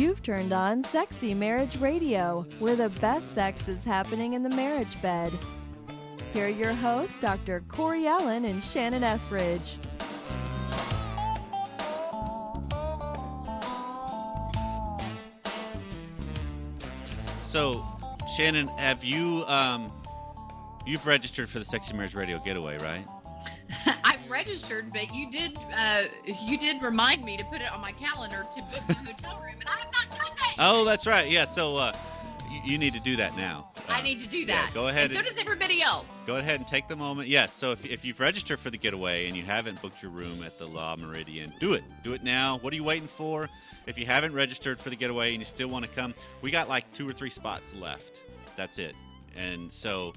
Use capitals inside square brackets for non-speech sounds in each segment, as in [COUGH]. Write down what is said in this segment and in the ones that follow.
You've turned on Sexy Marriage Radio, where the best sex is happening in the marriage bed. Here are your hosts, Dr. Corey Allen and Shannon Ethridge. So, Shannon, have you um, you've registered for the Sexy Marriage Radio Getaway, right? Registered, but you did uh, you did remind me to put it on my calendar to book the hotel room, and I have not done that. Oh, that's right. Yeah. So uh, you, you need to do that now. I Uh, need to do yeah, that. go ahead And so and- does everybody else. Go ahead and take the moment. Yes. So if, if you've registered for the getaway and you haven't booked your room at the La Meridian, do it. Do it now. What are you waiting for? If you haven't registered for the getaway and you still want to come, we got like two or three spots left. That's it. And so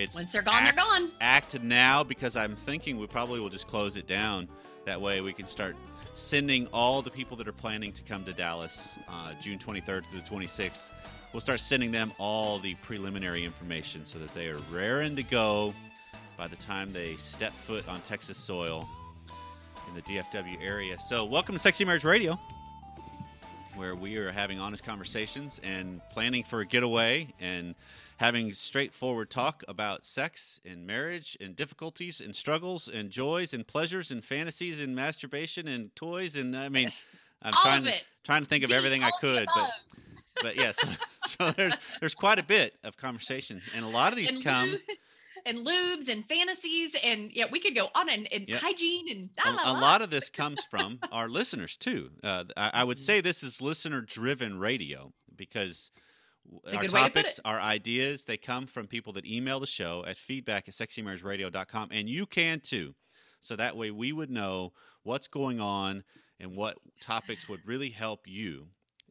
it's Once they're gone, they're gone. Act now because I'm thinking we probably will just close it down. That way we can start sending all the people that are planning to come to Dallas uh, June 23rd to the 26th. We'll start sending them all the preliminary information so that they are raring to go by the time they step foot on Texas soil in the DFW area. So, welcome to Sexy Marriage Radio, where we are having honest conversations and planning for a getaway and having straightforward talk about sex and marriage and difficulties and struggles and joys and pleasures and fantasies and masturbation and toys and I mean [LAUGHS] I'm All trying to, trying to think of everything I all of the could but but yes [LAUGHS] [LAUGHS] so there's there's quite a bit of conversations and a lot of these and come lube- and lubes and fantasies and yeah, we could go on and, and Yeah. hygiene and a, la, la, a lot of this comes from our listeners too. Uh, I, I would Mm-hmm. say this is listener-driven radio because It's our topics, our ideas, they come from people that email the show at feedback at sexymarriageradio.com, and you can too. So that way we would know what's going on and what topics would really help you.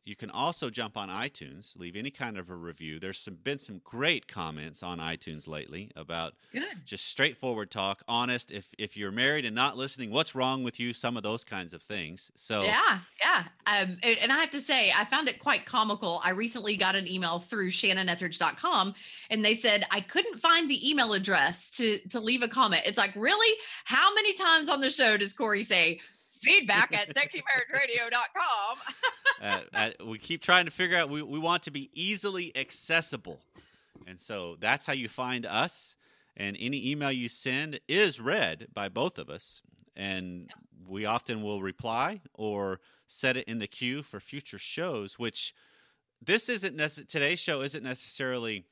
You can also jump on iTunes, leave any kind of a review. There's some, been some great comments on iTunes lately about Good. just straightforward talk, honest. If if you're married and not listening, what's wrong with you? Some of those kinds of things. So Yeah, yeah. Um, and I have to say, I found it quite comical. I recently got an email through shannonethridge.com and they said I couldn't find the email address to to leave a comment. It's like, really? How many times on the show does Corey say feedback at [LAUGHS] sexymarriageradio.com? uh, [LAUGHS] uh, we keep trying to figure out. We we want to be easily accessible, and so that's how you find us. And any email you send is read by both of us, and we often will reply or set it in the queue for future shows. Which this isn't necess- today's show isn't necessarily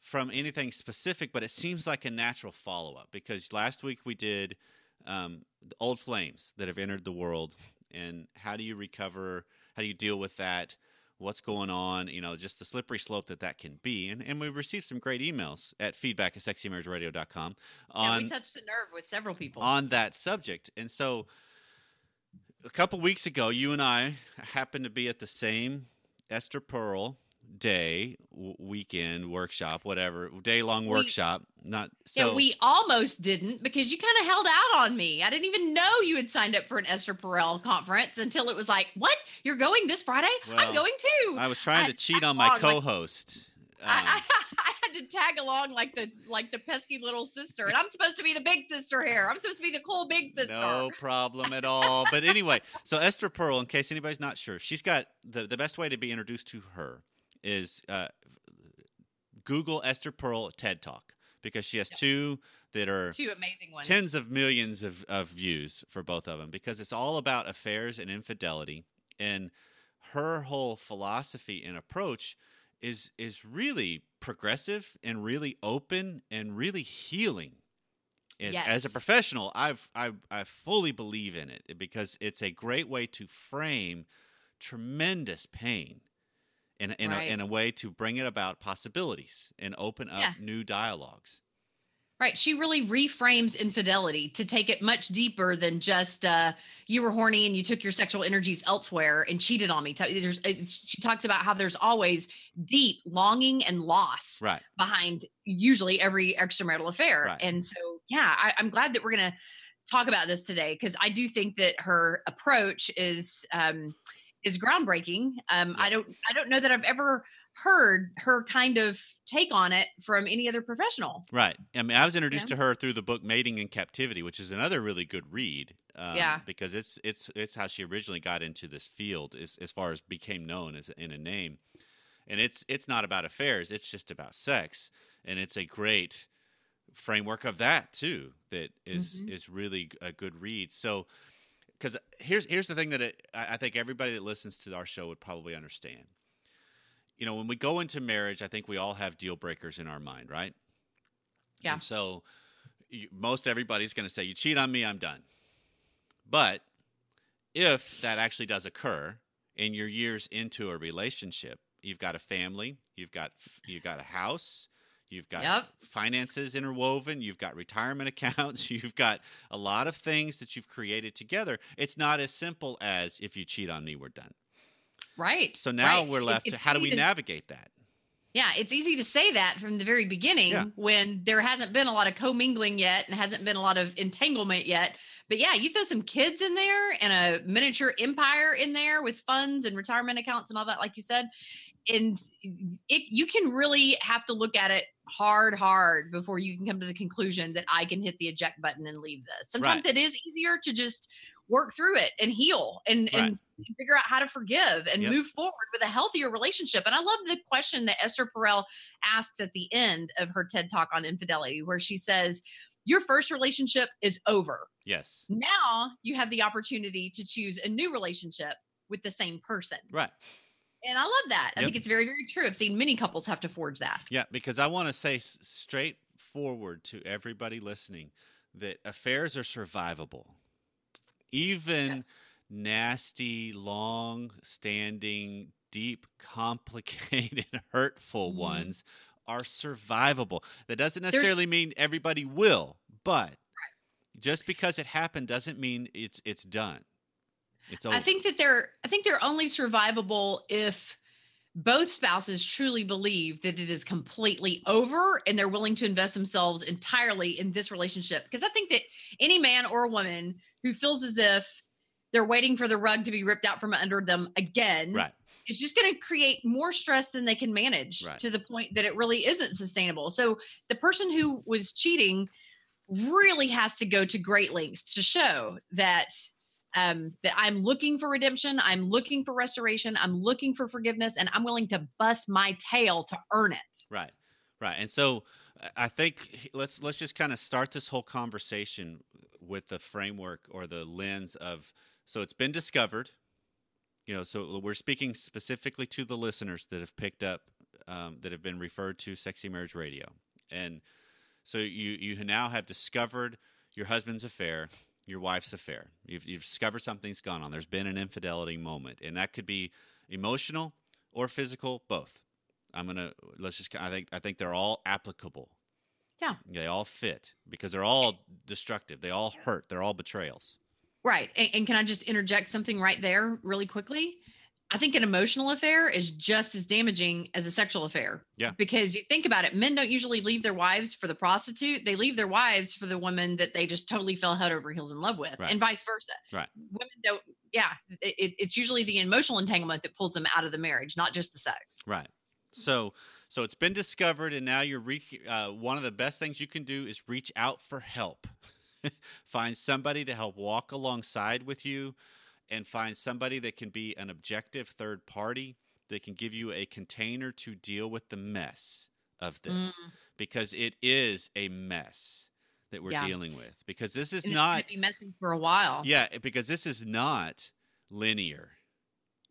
from anything specific, but it seems like a natural follow up because last week we did um, the old flames that have entered the world, and how do you recover? How do you deal with that? What's going on? You know, just the slippery slope that that can be. And, and we received some great emails at feedback at sexymarriageradio.com yeah, on we touched a nerve with several people. on that subject. And so a couple weeks ago, you and I happened to be at the same Esther Perel day, w- weekend, workshop, whatever, day long workshop. Not so. yeah, we almost didn't because you kind of held out on me. I didn't even know you had signed up for an Esther Perel conference until it was like, "What? You're going this Friday? Well, I'm going too." I was trying I to cheat tag on my co-host. I, Um, I, [LAUGHS] I had to tag along like the like the pesky little sister, and I'm supposed to be the big sister here. I'm supposed to be the cool big sister. No problem at all. But anyway, so Esther Perel, in case anybody's not sure, she's got the, the best way to be introduced to her is uh, Google Esther Perel TED Talk because she has Yeah. two that are Two amazing ones. tens of millions of, of views for both of them because it's all about affairs and infidelity. And her whole philosophy and approach is is really progressive and really open and really healing. And As a professional, I've I I fully believe in it because it's a great way to frame tremendous pain in in, Right. a, in a way to bring it about possibilities and open up Yeah. new dialogues. Right. She really reframes infidelity to take it much deeper than just uh, you were horny and you took your sexual energies elsewhere and cheated on me. There's, she talks about how there's always deep longing and loss Right. behind usually every extramarital affair. Right. And so, yeah, I, I'm glad that we're going to talk about this today because I do think that her approach is um, is groundbreaking. Um, Yeah. I don't I don't know that I've ever heard her kind of take on it from any other professional. Right. I mean, I was introduced yeah. to her through the book Mating in Captivity, which is another really good read. Um, yeah. Because it's it's it's how she originally got into this field, as as far as became known as in a name, and it's it's not about affairs; it's just about sex, and it's a great framework of that too. That is, mm-hmm. is really a good read. So, because here's here's the thing that it, I think everybody that listens to our show would probably understand you know, when we go into marriage, I think we all have deal breakers in our mind, right? Yeah. And so you, most everybody's going to say, you cheat on me, I'm done. But if that actually does occur in your years into a relationship, you've got a family, you've got you've got a house, you've got yep. finances interwoven, you've got retirement [LAUGHS] accounts, you've got a lot of things that you've created together. It's not as simple as if you cheat on me, we're done. Right. So now right. we're left to how do we to, navigate that? Yeah, it's easy to say that from the very beginning yeah. when there hasn't been a lot of commingling yet and hasn't been a lot of entanglement yet. But yeah, you throw some kids in there and a miniature empire in there with funds and retirement accounts and all that, like you said. And it you can really have to look at it hard, hard before you can come to the conclusion that I can hit the eject button and leave this. Sometimes right. it is easier to just work through it and heal and, right. and figure out how to forgive and yep. move forward with a healthier relationship. And I love the question that Esther Perel asks at the end of her TED talk on infidelity, where she says, Your first relationship is over. Yes. Now you have the opportunity to choose a new relationship with the same person. Right. And I love that. I yep. think it's very, very true. I've seen many couples have to forge that. Yeah, because I want to say straightforward to everybody listening that affairs are survivable even yes. nasty, long standing, deep, [LAUGHS] complicated, hurtful mm-hmm. ones are survivable. That doesn't necessarily There's... mean everybody will, but just because it happened doesn't mean it's it's done. It's over. I think that they're I think they're only survivable if both spouses truly believe that it is completely over and they're willing to invest themselves entirely in this relationship. Because I think that any man or woman who feels as if they're waiting for the rug to be ripped out from under them again. Right. It's just going to create more stress than they can manage right. to the point that it really isn't sustainable. So the person who was cheating really has to go to great lengths to show that um, that I'm looking for redemption, I'm looking for restoration, I'm looking for forgiveness, and I'm willing to bust my tail to earn it. Right, right. And so I think let's let's just kind of start this whole conversation with the framework or the lens of so it's been discovered you know so we're speaking specifically to the listeners that have picked up um, that have been referred to sexy marriage radio and so you you now have discovered your husband's affair your wife's affair you've, you've discovered something's gone on there's been an infidelity moment and that could be emotional or physical both i'm gonna let's just i think i think they're all applicable yeah. They all fit because they're all destructive. They all hurt. They're all betrayals. Right. And, and, can I just interject something right there really quickly? I think an emotional affair is just as damaging as a sexual affair. Yeah. Because you think about it, men don't usually leave their wives for the prostitute. They leave their wives for the woman that they just totally fell head over heels in love with, right. and vice versa. Right. Women don't, yeah. It, it's usually the emotional entanglement that pulls them out of the marriage, not just the sex. Right. So, so it's been discovered, and now you're re- uh, one of the best things you can do is reach out for help. [LAUGHS] find somebody to help walk alongside with you, and find somebody that can be an objective third party that can give you a container to deal with the mess of this, mm. because it is a mess that we're yeah. dealing with. Because this is and not be messy for a while. Yeah, because this is not linear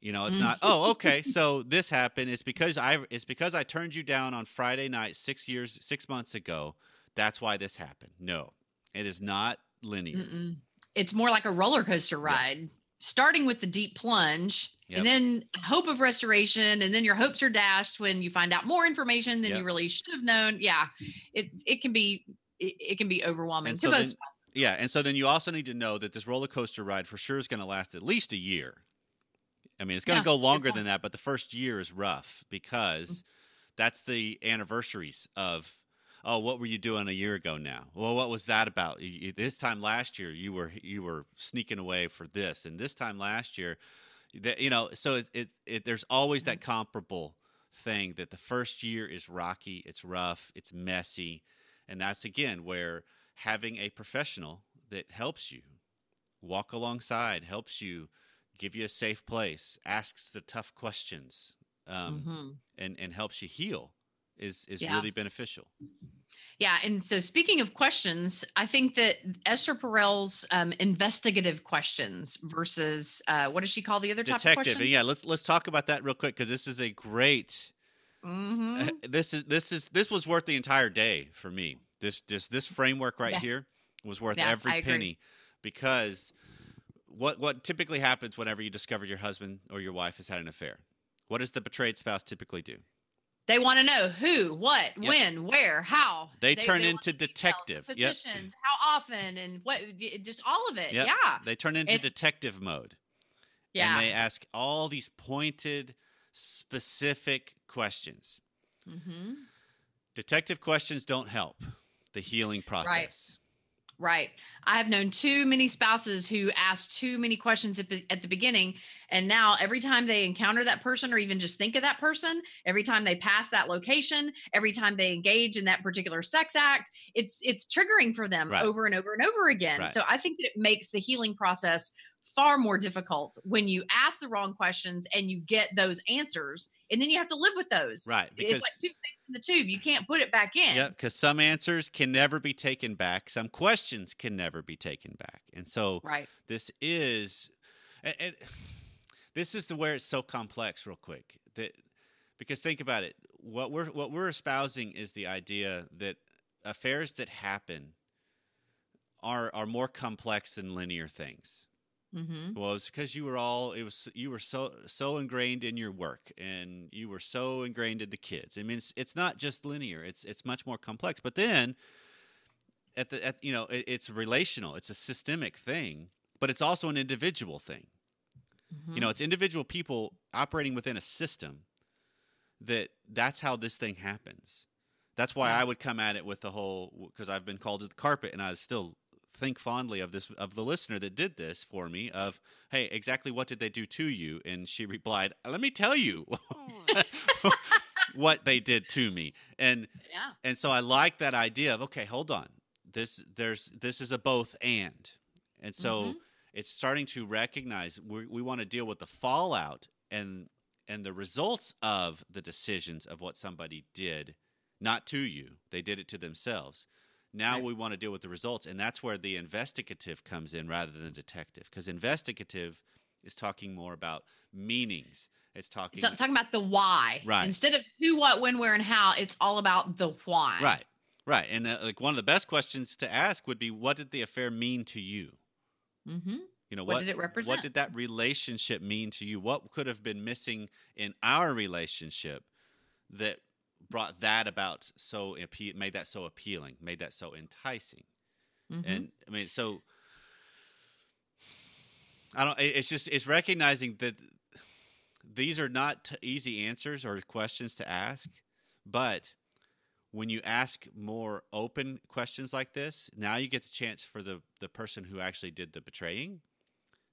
you know, it's mm. not. Oh, okay. So this happened. It's because I. It's because I turned you down on Friday night six years, six months ago. That's why this happened. No, it is not linear. Mm-mm. It's more like a roller coaster ride. Starting with the deep plunge, yep. and then hope of restoration, and then your hopes are dashed when you find out more information than yep. you really should have known. Yeah, it it can be it, it can be overwhelming and to so both then, Yeah, and so then you also need to know that this roller coaster ride for sure is going to last at least a year. I mean, it's going to yeah, go longer than that, but the first year is rough because mm-hmm. that's the anniversaries of oh what were you doing a year ago now well what was that about this time last year you were you were sneaking away for this and this time last year that you know so it, it, it there's always that mm-hmm. comparable thing that the first year is rocky, it's rough, it's messy. And that's again where having a professional that helps you walk alongside, helps you give you a safe place, asks the tough questions, um, Mhm. and, and helps you heal is, is Yeah. really beneficial. Yeah, and so speaking of questions, I think that Esther Perel's um, investigative questions versus uh, what does she call the other type of Detective. question? Yeah, let's let's talk about that real quick because this is a great Mhm. [LAUGHS] this is this is this was worth the entire day for me. This this this framework right Yeah. here was worth Yeah, every penny because what what typically happens whenever you discover your husband or your wife has had an affair? What does the betrayed spouse typically do? They want to know who, what, Yep. when, where, how. They turn want into details, detective. the Yep. How often, and what, just all of it. Yep. Yeah, They turn into It- detective mode. yeah. And they ask all these pointed, specific questions. Mm-hmm. Detective questions don't help the healing process. Right. I have known too many spouses who ask too many questions at the, at the beginning. And now every time they encounter that person or even just think of that person, every time they pass that location, every time they engage in that particular sex act, it's it's triggering for them Right. over and over and over again. Right. So I think that it makes the healing process far more difficult when you ask the wrong questions and you get those answers and then you have to live with those. Right, it's like two things in the tube. You can't put it back in. Yeah, because some answers can never be taken back. Some questions can never be taken back. And so Right. this is, and, and this is the where it's so complex. Real quick, that because think about it, what we're what we're espousing is the idea that affairs that happen are are more complex than linear things. Hmm Well, it's because you were all it was you were so so ingrained in your work and you were so ingrained in the kids. I mean, it's it's not just linear. It's it's much more complex. But then at the at you know it, it's relational. It's a systemic thing, but it's also an individual thing. Mm-hmm. You know, it's individual people operating within a system that that's how this thing happens. That's why Yeah. I would come at it with the whole because I've been called to the carpet and I still think fondly of this of the listener that did this for me of hey exactly what did they do to you and she replied let me tell you [LAUGHS] what they did to me and Yeah. and so I like that idea of okay, hold on. This there's this is a both and. And so Mhm. it's starting to recognize we we want to deal with the fallout and and the results of the decisions of what somebody did not to you. They did it to themselves. Now Right. we want to deal with the results and that's where the investigative comes in rather than detective because investigative is talking more about meanings. It's talking It's talking about the why. Right. Instead of who, what, when, where, and how, it's all about the why. Right, right. And uh, like one of the best questions to ask would be, what did the affair mean to you? Mm-hmm. You know, What what, did it represent? What did that relationship mean to you? What could have been missing in our relationship that brought that about so appe- made that so appealing, made that so enticing? Mhm. And I mean, so I don't. It's just it's recognizing that these are not easy answers or questions to ask, but when you ask more open questions like this, now you get the chance for the the person who actually did the betraying.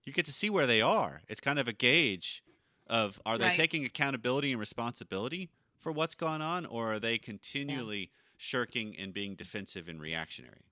You get to see where they are. It's kind of a gauge of are they Right. taking accountability and responsibility for what's gone on, or are they continually shirking and being defensive and reactionary?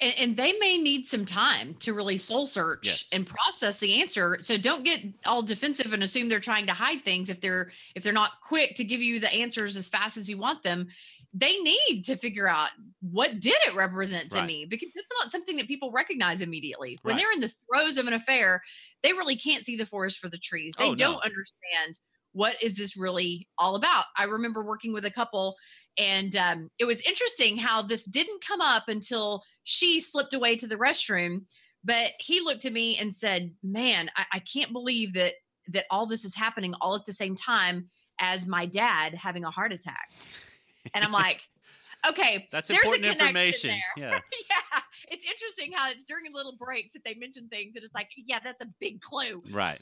and, and they may need some time to really soul search Yes. and process the answer. So don't get all defensive and assume they're trying to hide things if they're if they're not quick to give you the answers as fast as you want them. They need to figure out what did it represent to Right. me because it's not something that people recognize immediately. When Right. they're in the throes of an affair, they really can't see the forest for the trees. They Oh, don't understand what is this really all about. I remember working with a couple and um, it was interesting how this didn't come up until she slipped away to the restroom. But he looked at me and said, "Man, I, I can't believe that that all this is happening all at the same time as my dad having a heart attack." And I'm like, [LAUGHS] "Okay, That's there's a important connection information. there." Yeah. [LAUGHS] yeah, it's interesting how it's during little breaks that they mention things, and it's like, yeah, that's a big clue Right.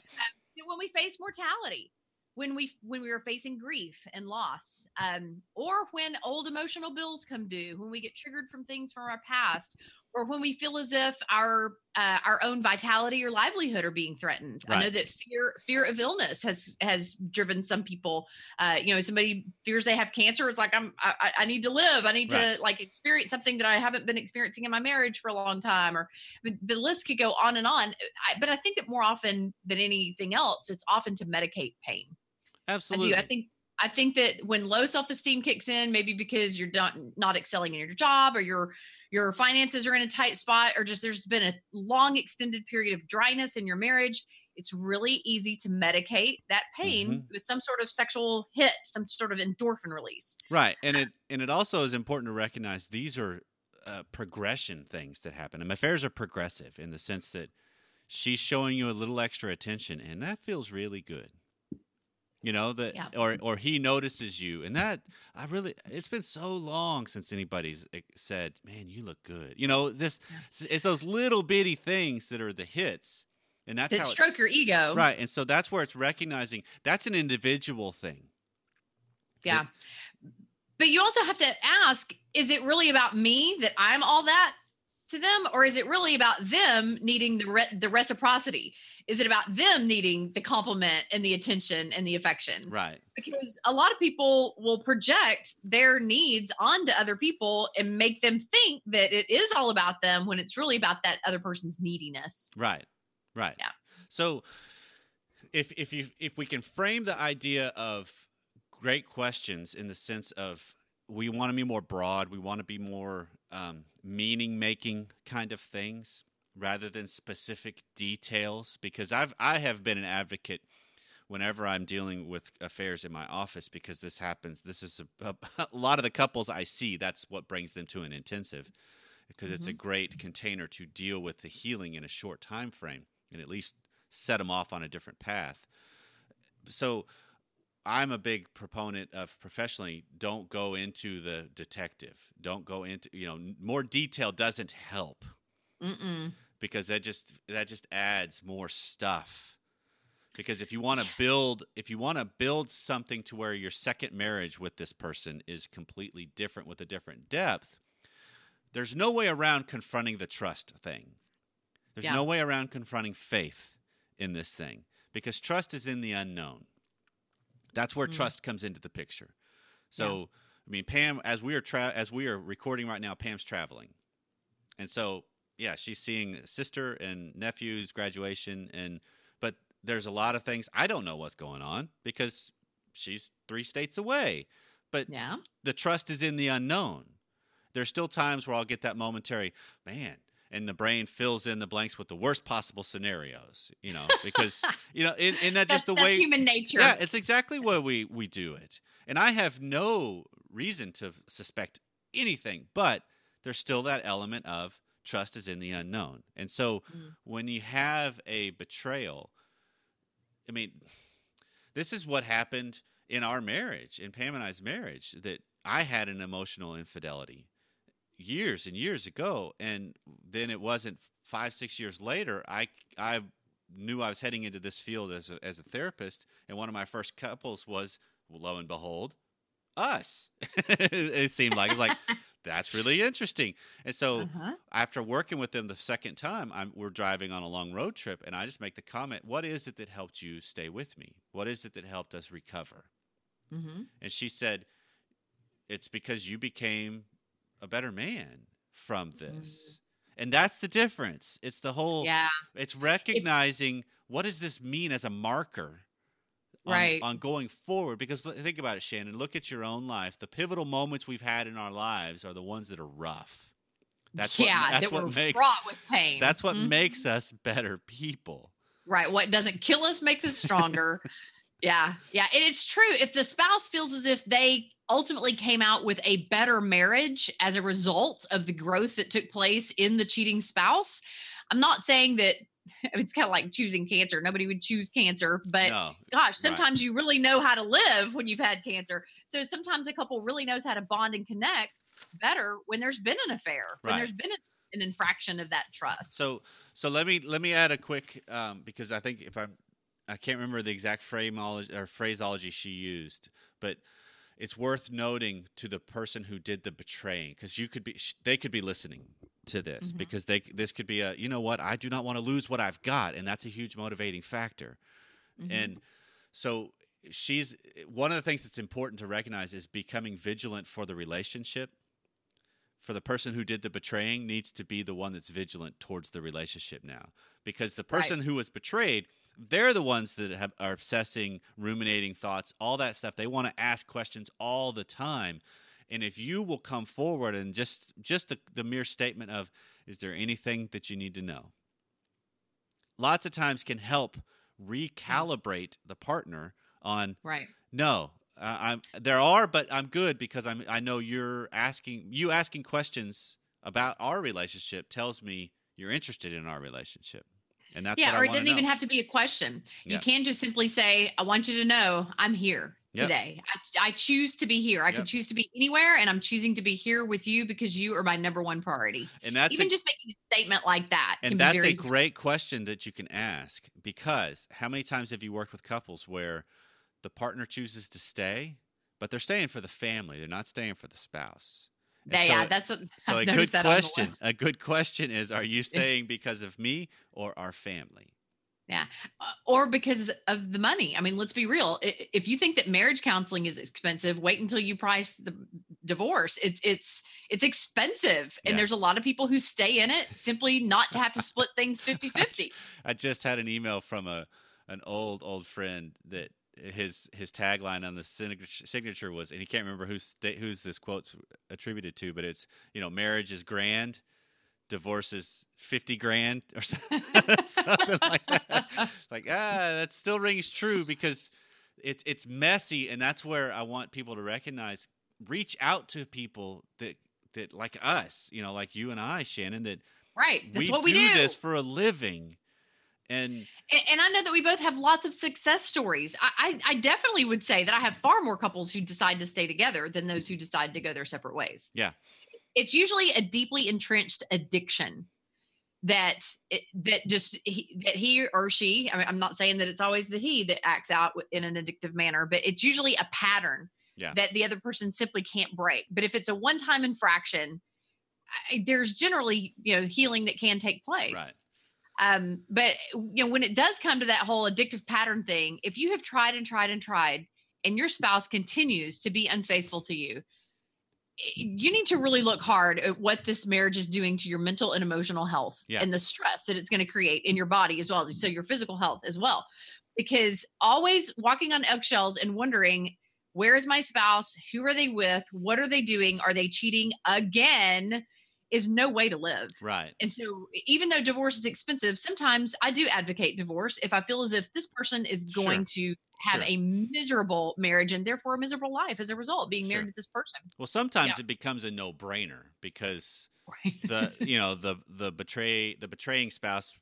when we face mortality when we when we were facing grief and loss um, or when old emotional bills come due when we get triggered from things from our past or when we feel as if our uh, our own vitality or livelihood are being threatened. I know that fear fear of illness has has driven some people. Uh, you know, somebody fears they have cancer. It's like I'm I, I- I need to live. I need Right. to like experience something that I haven't been experiencing in my marriage for a long time. Or I mean, the list could go on and on. I, but I think that more often than anything else, it's often to medicate pain. I Absolutely. do. I think I think that when low self-esteem kicks in, maybe because you're not not excelling in your job or your your finances are in a tight spot, or just there's been a long extended period of dryness in your marriage, it's really easy to medicate that pain Mhm. with some sort of sexual hit, some sort of endorphin release. Right, and it and it also is important to recognize these are uh, progression things that happen. And affairs are progressive in the sense that she's showing you a little extra attention, and that feels really good. You know that, Yeah. or or he notices you, and that I really. It's been so long since anybody's eh, said, "Man, you look good." You know this. It's those little bitty things that are the hits, and that's That how stroke your ego. Right, and so that's where it's recognizing that's an individual thing. Yeah. But you also have to ask is it really about me that I'm all that to them or is it really about them needing the re- the reciprocity? Is it about them needing the compliment and the attention and the affection? Right. Because a lot of people will project their needs onto other people and make them think that it is all about them when it's really about that other person's neediness. Right. Right. Yeah. So if if you if we can frame the idea of great questions in the sense of we want to be more broad, we want to be more um, meaning making kind of things rather than specific details because I've I have been an advocate whenever I'm dealing with affairs in my office because this happens this is a, a [LAUGHS] lot of the couples I see that's what brings them to an intensive because it's a mm-hmm. great container to deal with the healing in a short time frame and at least set them off on a different path. So I'm a big proponent of professionally don't go into the detective. Don't go into, you know, more detail doesn't help Mm-mm. because that just that just adds more stuff. Because if you want to build if you want to build something to where your second marriage with this person is completely different with a different depth, there's no way around confronting the trust thing. There's Yeah. no way around confronting faith in this thing because trust is in the unknown. That's where Mm. trust comes into the picture. So, I mean, Pam, as we are tra- as we are recording right now, Pam's traveling, and so yeah, she's seeing sister and nephew's graduation, and but there's a lot of things I don't know what's going on because she's three states away. But Yeah. the trust is in the unknown. There's still times where I'll get that momentary, man, and the brain fills in the blanks with the worst possible scenarios, you know, because [LAUGHS] you know, and, That's, just the that's way human nature. yeah, it's exactly why we we do it. And I have no reason to suspect anything, but there's still that element of trust is in the unknown. And so Mm. when you have a betrayal, I mean, this is what happened in our marriage, in Pam and I's marriage, that I had an emotional infidelity years and years ago and then it wasn't 5 6 years later I I knew I was heading into this field as a, as a therapist, and one of my first couples was, lo and behold, us. [LAUGHS] it seemed like it's like [LAUGHS] that's really interesting. And so Uh-huh. after working with them the second time, I'm, we're driving on a long road trip, and I just make the comment, "What is it that helped you stay with me? What is it that helped us recover?" hmm And she said, "It's because you became a better man from this." And that's the difference. It's the whole Yeah. it's recognizing what does this mean as a marker on, Right. on going forward because think about it shannon look at your own life the pivotal moments we've had in our lives are the ones that are rough that's yeah, what, that's that what were makes fraught with pain. that's what Mhm. makes us better people right. What doesn't kill us makes us stronger. [LAUGHS] yeah, yeah, and it's true. If the spouse feels as if they ultimately came out with a better marriage as a result of the growth that took place in the cheating spouse, I'm not saying that. I [LAUGHS] mean, it's kind of like choosing cancer. Nobody would choose cancer, but no gosh, sometimes you really know how to live when you've had cancer. So sometimes a couple really knows how to bond and connect better when there's been an affair, when there's been an infraction of that trust. so so let me let me add a quick um, because i think if i'm i can't remember the exact phraseology or phraseology she used but it's worth noting to the person who did the betraying because you could be they could be listening to this Mhm. because they this could be a you know what I do not want to lose what I've got and that's a huge motivating factor. Mhm. And so she's one of the things that's important to recognize is becoming vigilant for the relationship. For the person who did the betraying needs to be the one that's vigilant towards the relationship now. Because the Right. person who was betrayed, they're the ones that have, are obsessing, ruminating thoughts, all that stuff. They want to ask questions all the time. And if you will come forward and just just the, the mere statement of, is there anything that you need to know? Lots of times can help recalibrate the partner on right. no uh, i'm there are but i'm good because i'm i know you're asking you asking questions about our relationship tells me you're interested in our relationship and that's yeah, what I or it doesn't even have to be a question. Yeah. You can just simply say, I want you to know I'm here Yep. today. I, I choose to be here. I Yep. could choose to be anywhere, and I'm choosing to be here with you because you are my number one priority. and that's Even a, just making a statement like that can and that's a great question that you can ask because how many times have you worked with couples where the partner chooses to stay but they're staying for the family they're not staying for the spouse They- so- yeah, that's what [LAUGHS] so I've a good question a good question is are you staying because of me or our family Yeah, uh, or because of the money. I mean, let's be real. If you think that marriage counseling is expensive, wait until you price the divorce. It's it's it's expensive, and Yeah. there's a lot of people who stay in it simply not to have to split things [LAUGHS] 50-50. I just had an email from a an old old friend that his his tagline on the signature, was, and he can't remember who's who's this quote's attributed to, but it's you know marriage is grand, divorce is fifty grand or [LAUGHS] something, like that. Like ah, that still rings true because it's it's messy, and that's where I want people to recognize. Reach out to people that that like us, you know, like you and I, Shannon, that Right. That's we what we do do. this for a living, and And, and I know that we both have lots of success stories. I, I, I definitely would say that I have far more couples who decide to stay together than those who decide to go their separate ways. Yeah. It's usually a deeply entrenched addiction that that just he, that he or she. I mean, I'm not saying that it's always the he that acts out in an addictive manner, but it's usually a pattern Yeah. that the other person simply can't break. But if it's a one-time infraction, I, there's generally you know healing that can take place. Right. Um, but you know, when it does come to that whole addictive pattern thing, if you have tried and tried and tried, and your spouse continues to be unfaithful to you, you need to really look hard at what this marriage is doing to your mental and emotional health Yeah. and the stress that it's going to create in your body as well. So your physical health as well. Because always walking on eggshells and wondering, where is my spouse? Who are they with? What are they doing? Are they cheating again? Is no way to live. Right. And so, even though divorce is expensive, sometimes I do advocate divorce if I feel as if this person is going to have Sure. a miserable marriage and therefore a miserable life as a result, being married to this person. Well, sometimes it becomes a no-brainer because the [LAUGHS] you know the the betray the betraying spouse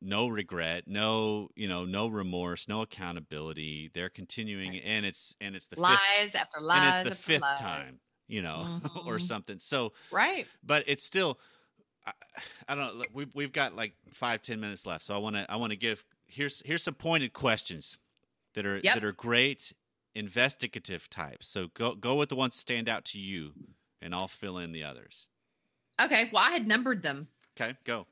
no regret no you know no remorse no accountability they're continuing Right. and it's and it's the fifth lies after lies and it's the fifth lies. time you know [LAUGHS] or Mhm. something so Right. but it's still I, I don't know we've, we've got like five ten minutes left so i want to i want to give here's here's some pointed questions that are Yep. that are great investigative types so go go with the ones that stand out to you and i'll fill in the others Okay. Well, I had numbered them. okay go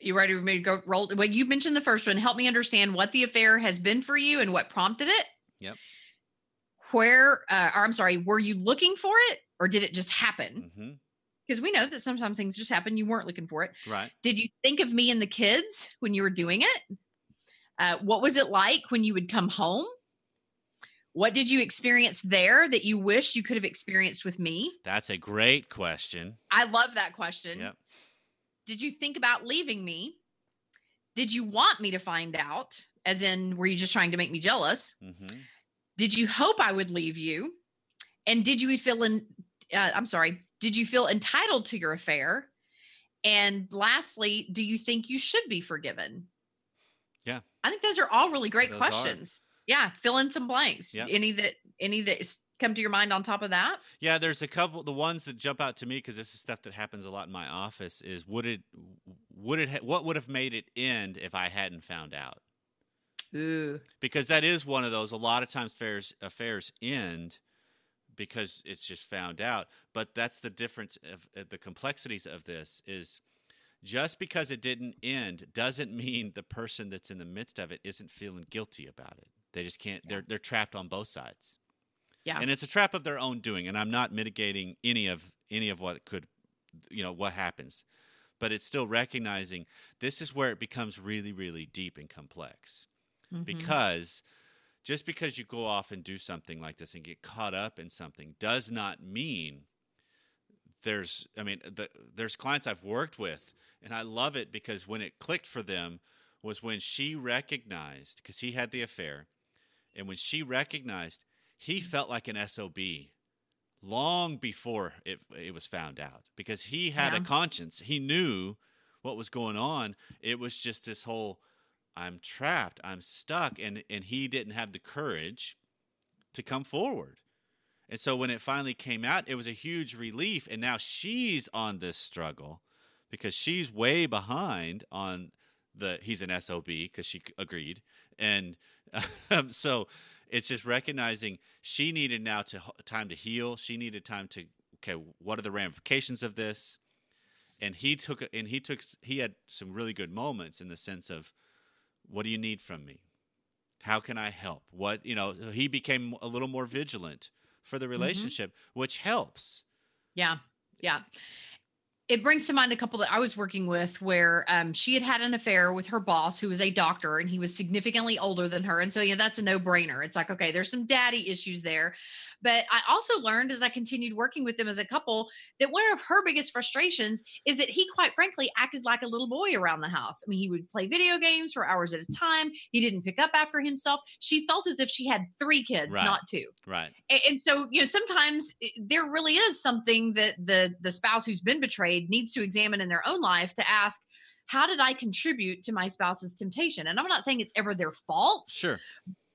You ready for me to go roll? Well, you mentioned the first one. Help me understand what the affair has been for you and what prompted it. Yep. Where, uh, or I'm sorry, were you looking for it or did it just happen? Because we know that sometimes things just happen. You weren't looking for it. right Did you think of me and the kids when you were doing it? Uh, what was it like when you would come home? What did you experience there that you wish you could have experienced with me? That's a great question. I love that question. Yep. Did you think about leaving me? Did you want me to find out? As in, were you just trying to make me jealous? hmm Did you hope I would leave you? And did you feel in, uh, I'm sorry, did you feel entitled to your affair? And lastly, do you think you should be forgiven? Yeah. I think those are all really great Those are. questions. Yeah. Fill in some blanks. Yep. Any that, any that come to your mind on top of that? Yeah, there's a couple. The ones that jump out to me because this is stuff that happens a lot in my office. Is would it, would it, ha- what would have made it end if I hadn't found out? Ooh. Because that is one of those. A lot of times, affairs affairs end because it's just found out. But that's the difference of, of the complexities of this is just because it didn't end doesn't mean the person that's in the midst of it isn't feeling guilty about it. They just can't. Yeah. They're they're trapped on both sides. Yeah. and it's a trap of their own doing. And I'm not mitigating any of any of what could, you know, what happens. But it's still recognizing this is where it becomes really, really deep and complex Mhm. because just because you go off and do something like this and get caught up in something does not mean there's i mean the, there's clients i've worked with and i love it because when it clicked for them was when she recognized because he had the affair and when she recognized he felt like an sob long before it, it was found out because he had a conscience. He knew what was going on. It was just this whole i'm trapped i'm stuck and and he didn't have the courage to come forward. And so when it finally came out it was a huge relief and now she's on this struggle because she's way behind on the he's an sob because she agreed. And [LAUGHS] um, so it's just recognizing she needed now to time to heal. She needed time to okay what are the ramifications of this? And he took and he took he had some really good moments in the sense of what do you need from me how can i help what you know he became a little more vigilant for the relationship which helps Yeah. Yeah. It brings to mind a couple that I was working with where um, she had had an affair with her boss, who was a doctor, and he was significantly older than her. And so, yeah, that's a no brainer. It's like, okay, there's some daddy issues there. But I also learned as I continued working with them as a couple that one of her biggest frustrations is that he, quite frankly, acted like a little boy around the house. I mean, he would play video games for hours at a time. He didn't pick up after himself. She felt as if she had three kids, Right. not two right and, and so you know sometimes eh, there really is something that the the spouse who's been betrayed needs to examine in their own life to ask how did i contribute to my spouse's temptation and i'm not saying it's ever their fault sure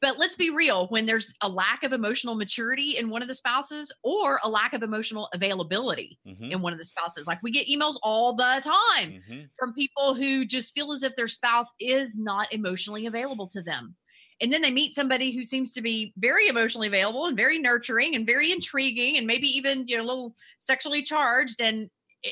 but let's be real when there's a lack of emotional maturity in one of the spouses or a lack of emotional availability hmm in one of the spouses like we get emails all the time hmm from people who just feel as if their spouse is not emotionally available to them. And then they meet somebody who seems to be very emotionally available and very nurturing and very intriguing and maybe even you know a little sexually charged and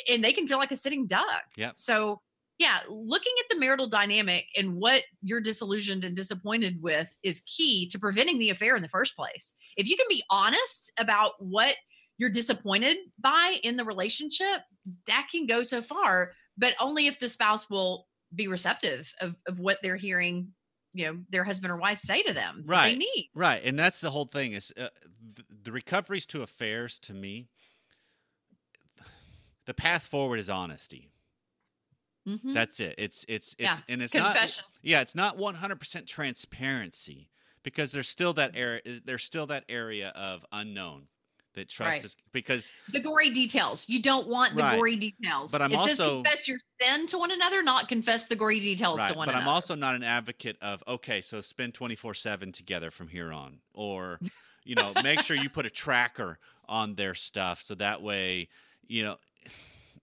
and they can feel like a sitting duck. Yeah. So yeah, looking at the marital dynamic and what you're disillusioned and disappointed with is key to preventing the affair in the first place. If you can be honest about what you're disappointed by in the relationship, that can go so far, but only if the spouse will be receptive of, of what they're hearing, you know, their husband or wife say to them that they Right. need. Right, and that's the whole thing. Is uh, th- the recoveries to affairs to me? [SIGHS] The path forward is honesty. Mhm. That's it. It's it's it's Yeah, and it's Confession. not. Yeah, it's not one hundred percent transparency because there's still that area. There's still that area of unknown that trust Right. is because the gory details. You don't want the Right. gory details. But I'm it says also- confess your sin to one another, not confess the gory details right. to one But another. I'm also not an advocate of okay, so spend twenty four seven together from here on, or you know, make sure you put a tracker on their stuff so that way, you know,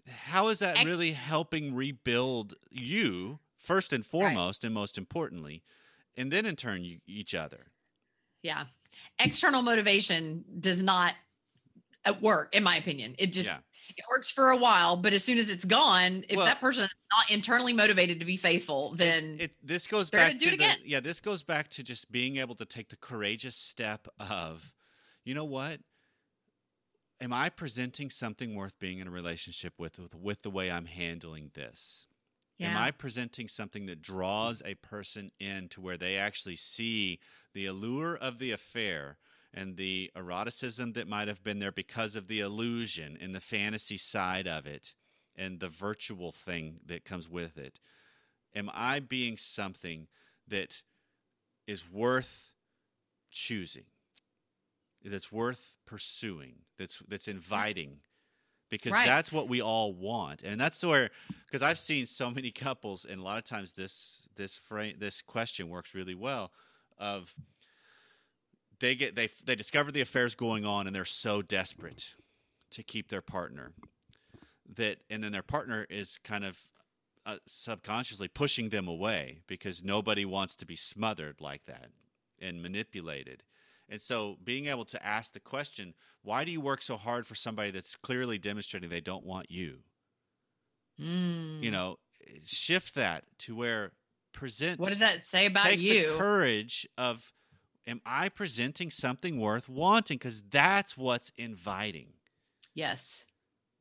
how is that Ex- really helping rebuild you first and foremost, and most importantly, and then in turn you, each other. yeah. External motivation does not uh, work, in my opinion. It just Yeah. it works for a while, but as soon as it's gone, if Well- that person is not internally motivated to be faithful, then it, this goes back to the yeah this goes back to just being able to take the courageous step of you know what am i presenting something worth being in a relationship with with, with the way i'm handling this? Am i presenting something that draws a person in to where they actually see the allure of the affair and the eroticism that might have been there because of the illusion and the fantasy side of it and the virtual thing that comes with it? Am I being something that is worth choosing, that's worth pursuing, that's that's inviting, because Right. that's what we all want, and that's where because I've seen so many couples, and a lot of times this this frame this question works really well, of they get they they discover the affairs going on, and they're so desperate to keep their partner that and then their partner is kind of uh, subconsciously pushing them away because nobody wants to be smothered like that and manipulated And so being able to ask the question, why do you work so hard for somebody that's clearly demonstrating they don't want you? Mm. You know, shift that to where present what does that say about you? the courage of am I presenting something worth wanting because that's what's inviting. yes.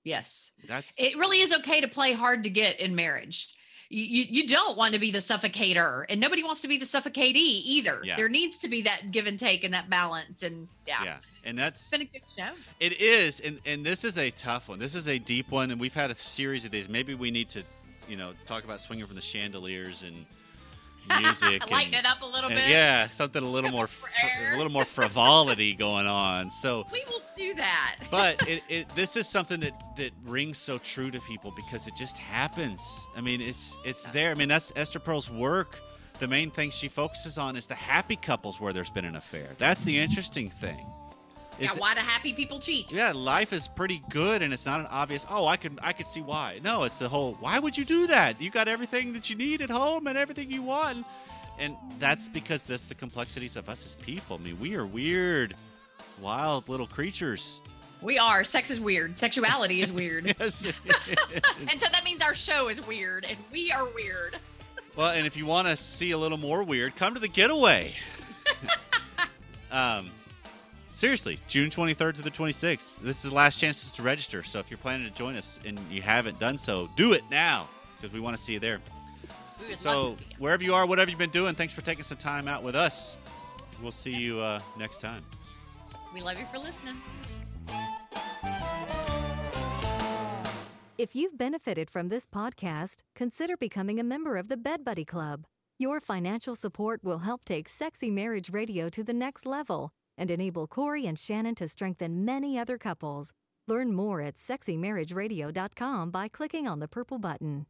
Yes. That's It really is okay to play hard to get in marriage. You, you, don't want to be the suffocator, and nobody wants to be the suffocatee either. Yeah. There needs to be that give and take and that balance. And yeah, yeah. And that's it's been a good show. It is, and and this is a tough one. This is a deep one, and we've had a series of these. Maybe we need to, you know, talk about swinging from the chandeliers and music. [LAUGHS] Lighten and, it up a little bit. yeah, something a little more, fr- a little more [LAUGHS] frivolity going on. So, We will do that. [LAUGHS] but it, it this is something that that rings so true to people because it just happens. I mean, it's it's there. I mean, that's Esther Perel's work. The main thing she focuses on is the happy couples where there's been an affair. That's the interesting thing. Yeah, why do happy people cheat? yeah, life is pretty good, and it's not an obvious. Oh, I could I could see why. No, it's the whole. Why would you do that? You got everything that you need at home and everything you want, and that's because that's the complexities of us as people. I mean, we are weird, wild little creatures. We are. Sex is weird. Sexuality is weird. [LAUGHS] Yes. and so that means our show is weird, and we are weird. well, and if you want to see a little more weird, come to the getaway. [LAUGHS] um. Seriously, June 23rd to the 26th. This is the last chances to register. So if you're planning to join us and you haven't done so, do it now because we want to see you there. We So love to see you. wherever you are, whatever you've been doing, thanks for taking some time out with us. We'll see you uh, next time. We love you for listening. If you've benefited from this podcast, consider becoming a member of the Bed Buddy Club. Your financial support will help take Sexy Marriage Radio to the next level and enable Corey and Shannon to strengthen many other couples. Learn more at sexymarriageradio.com by clicking on the purple button.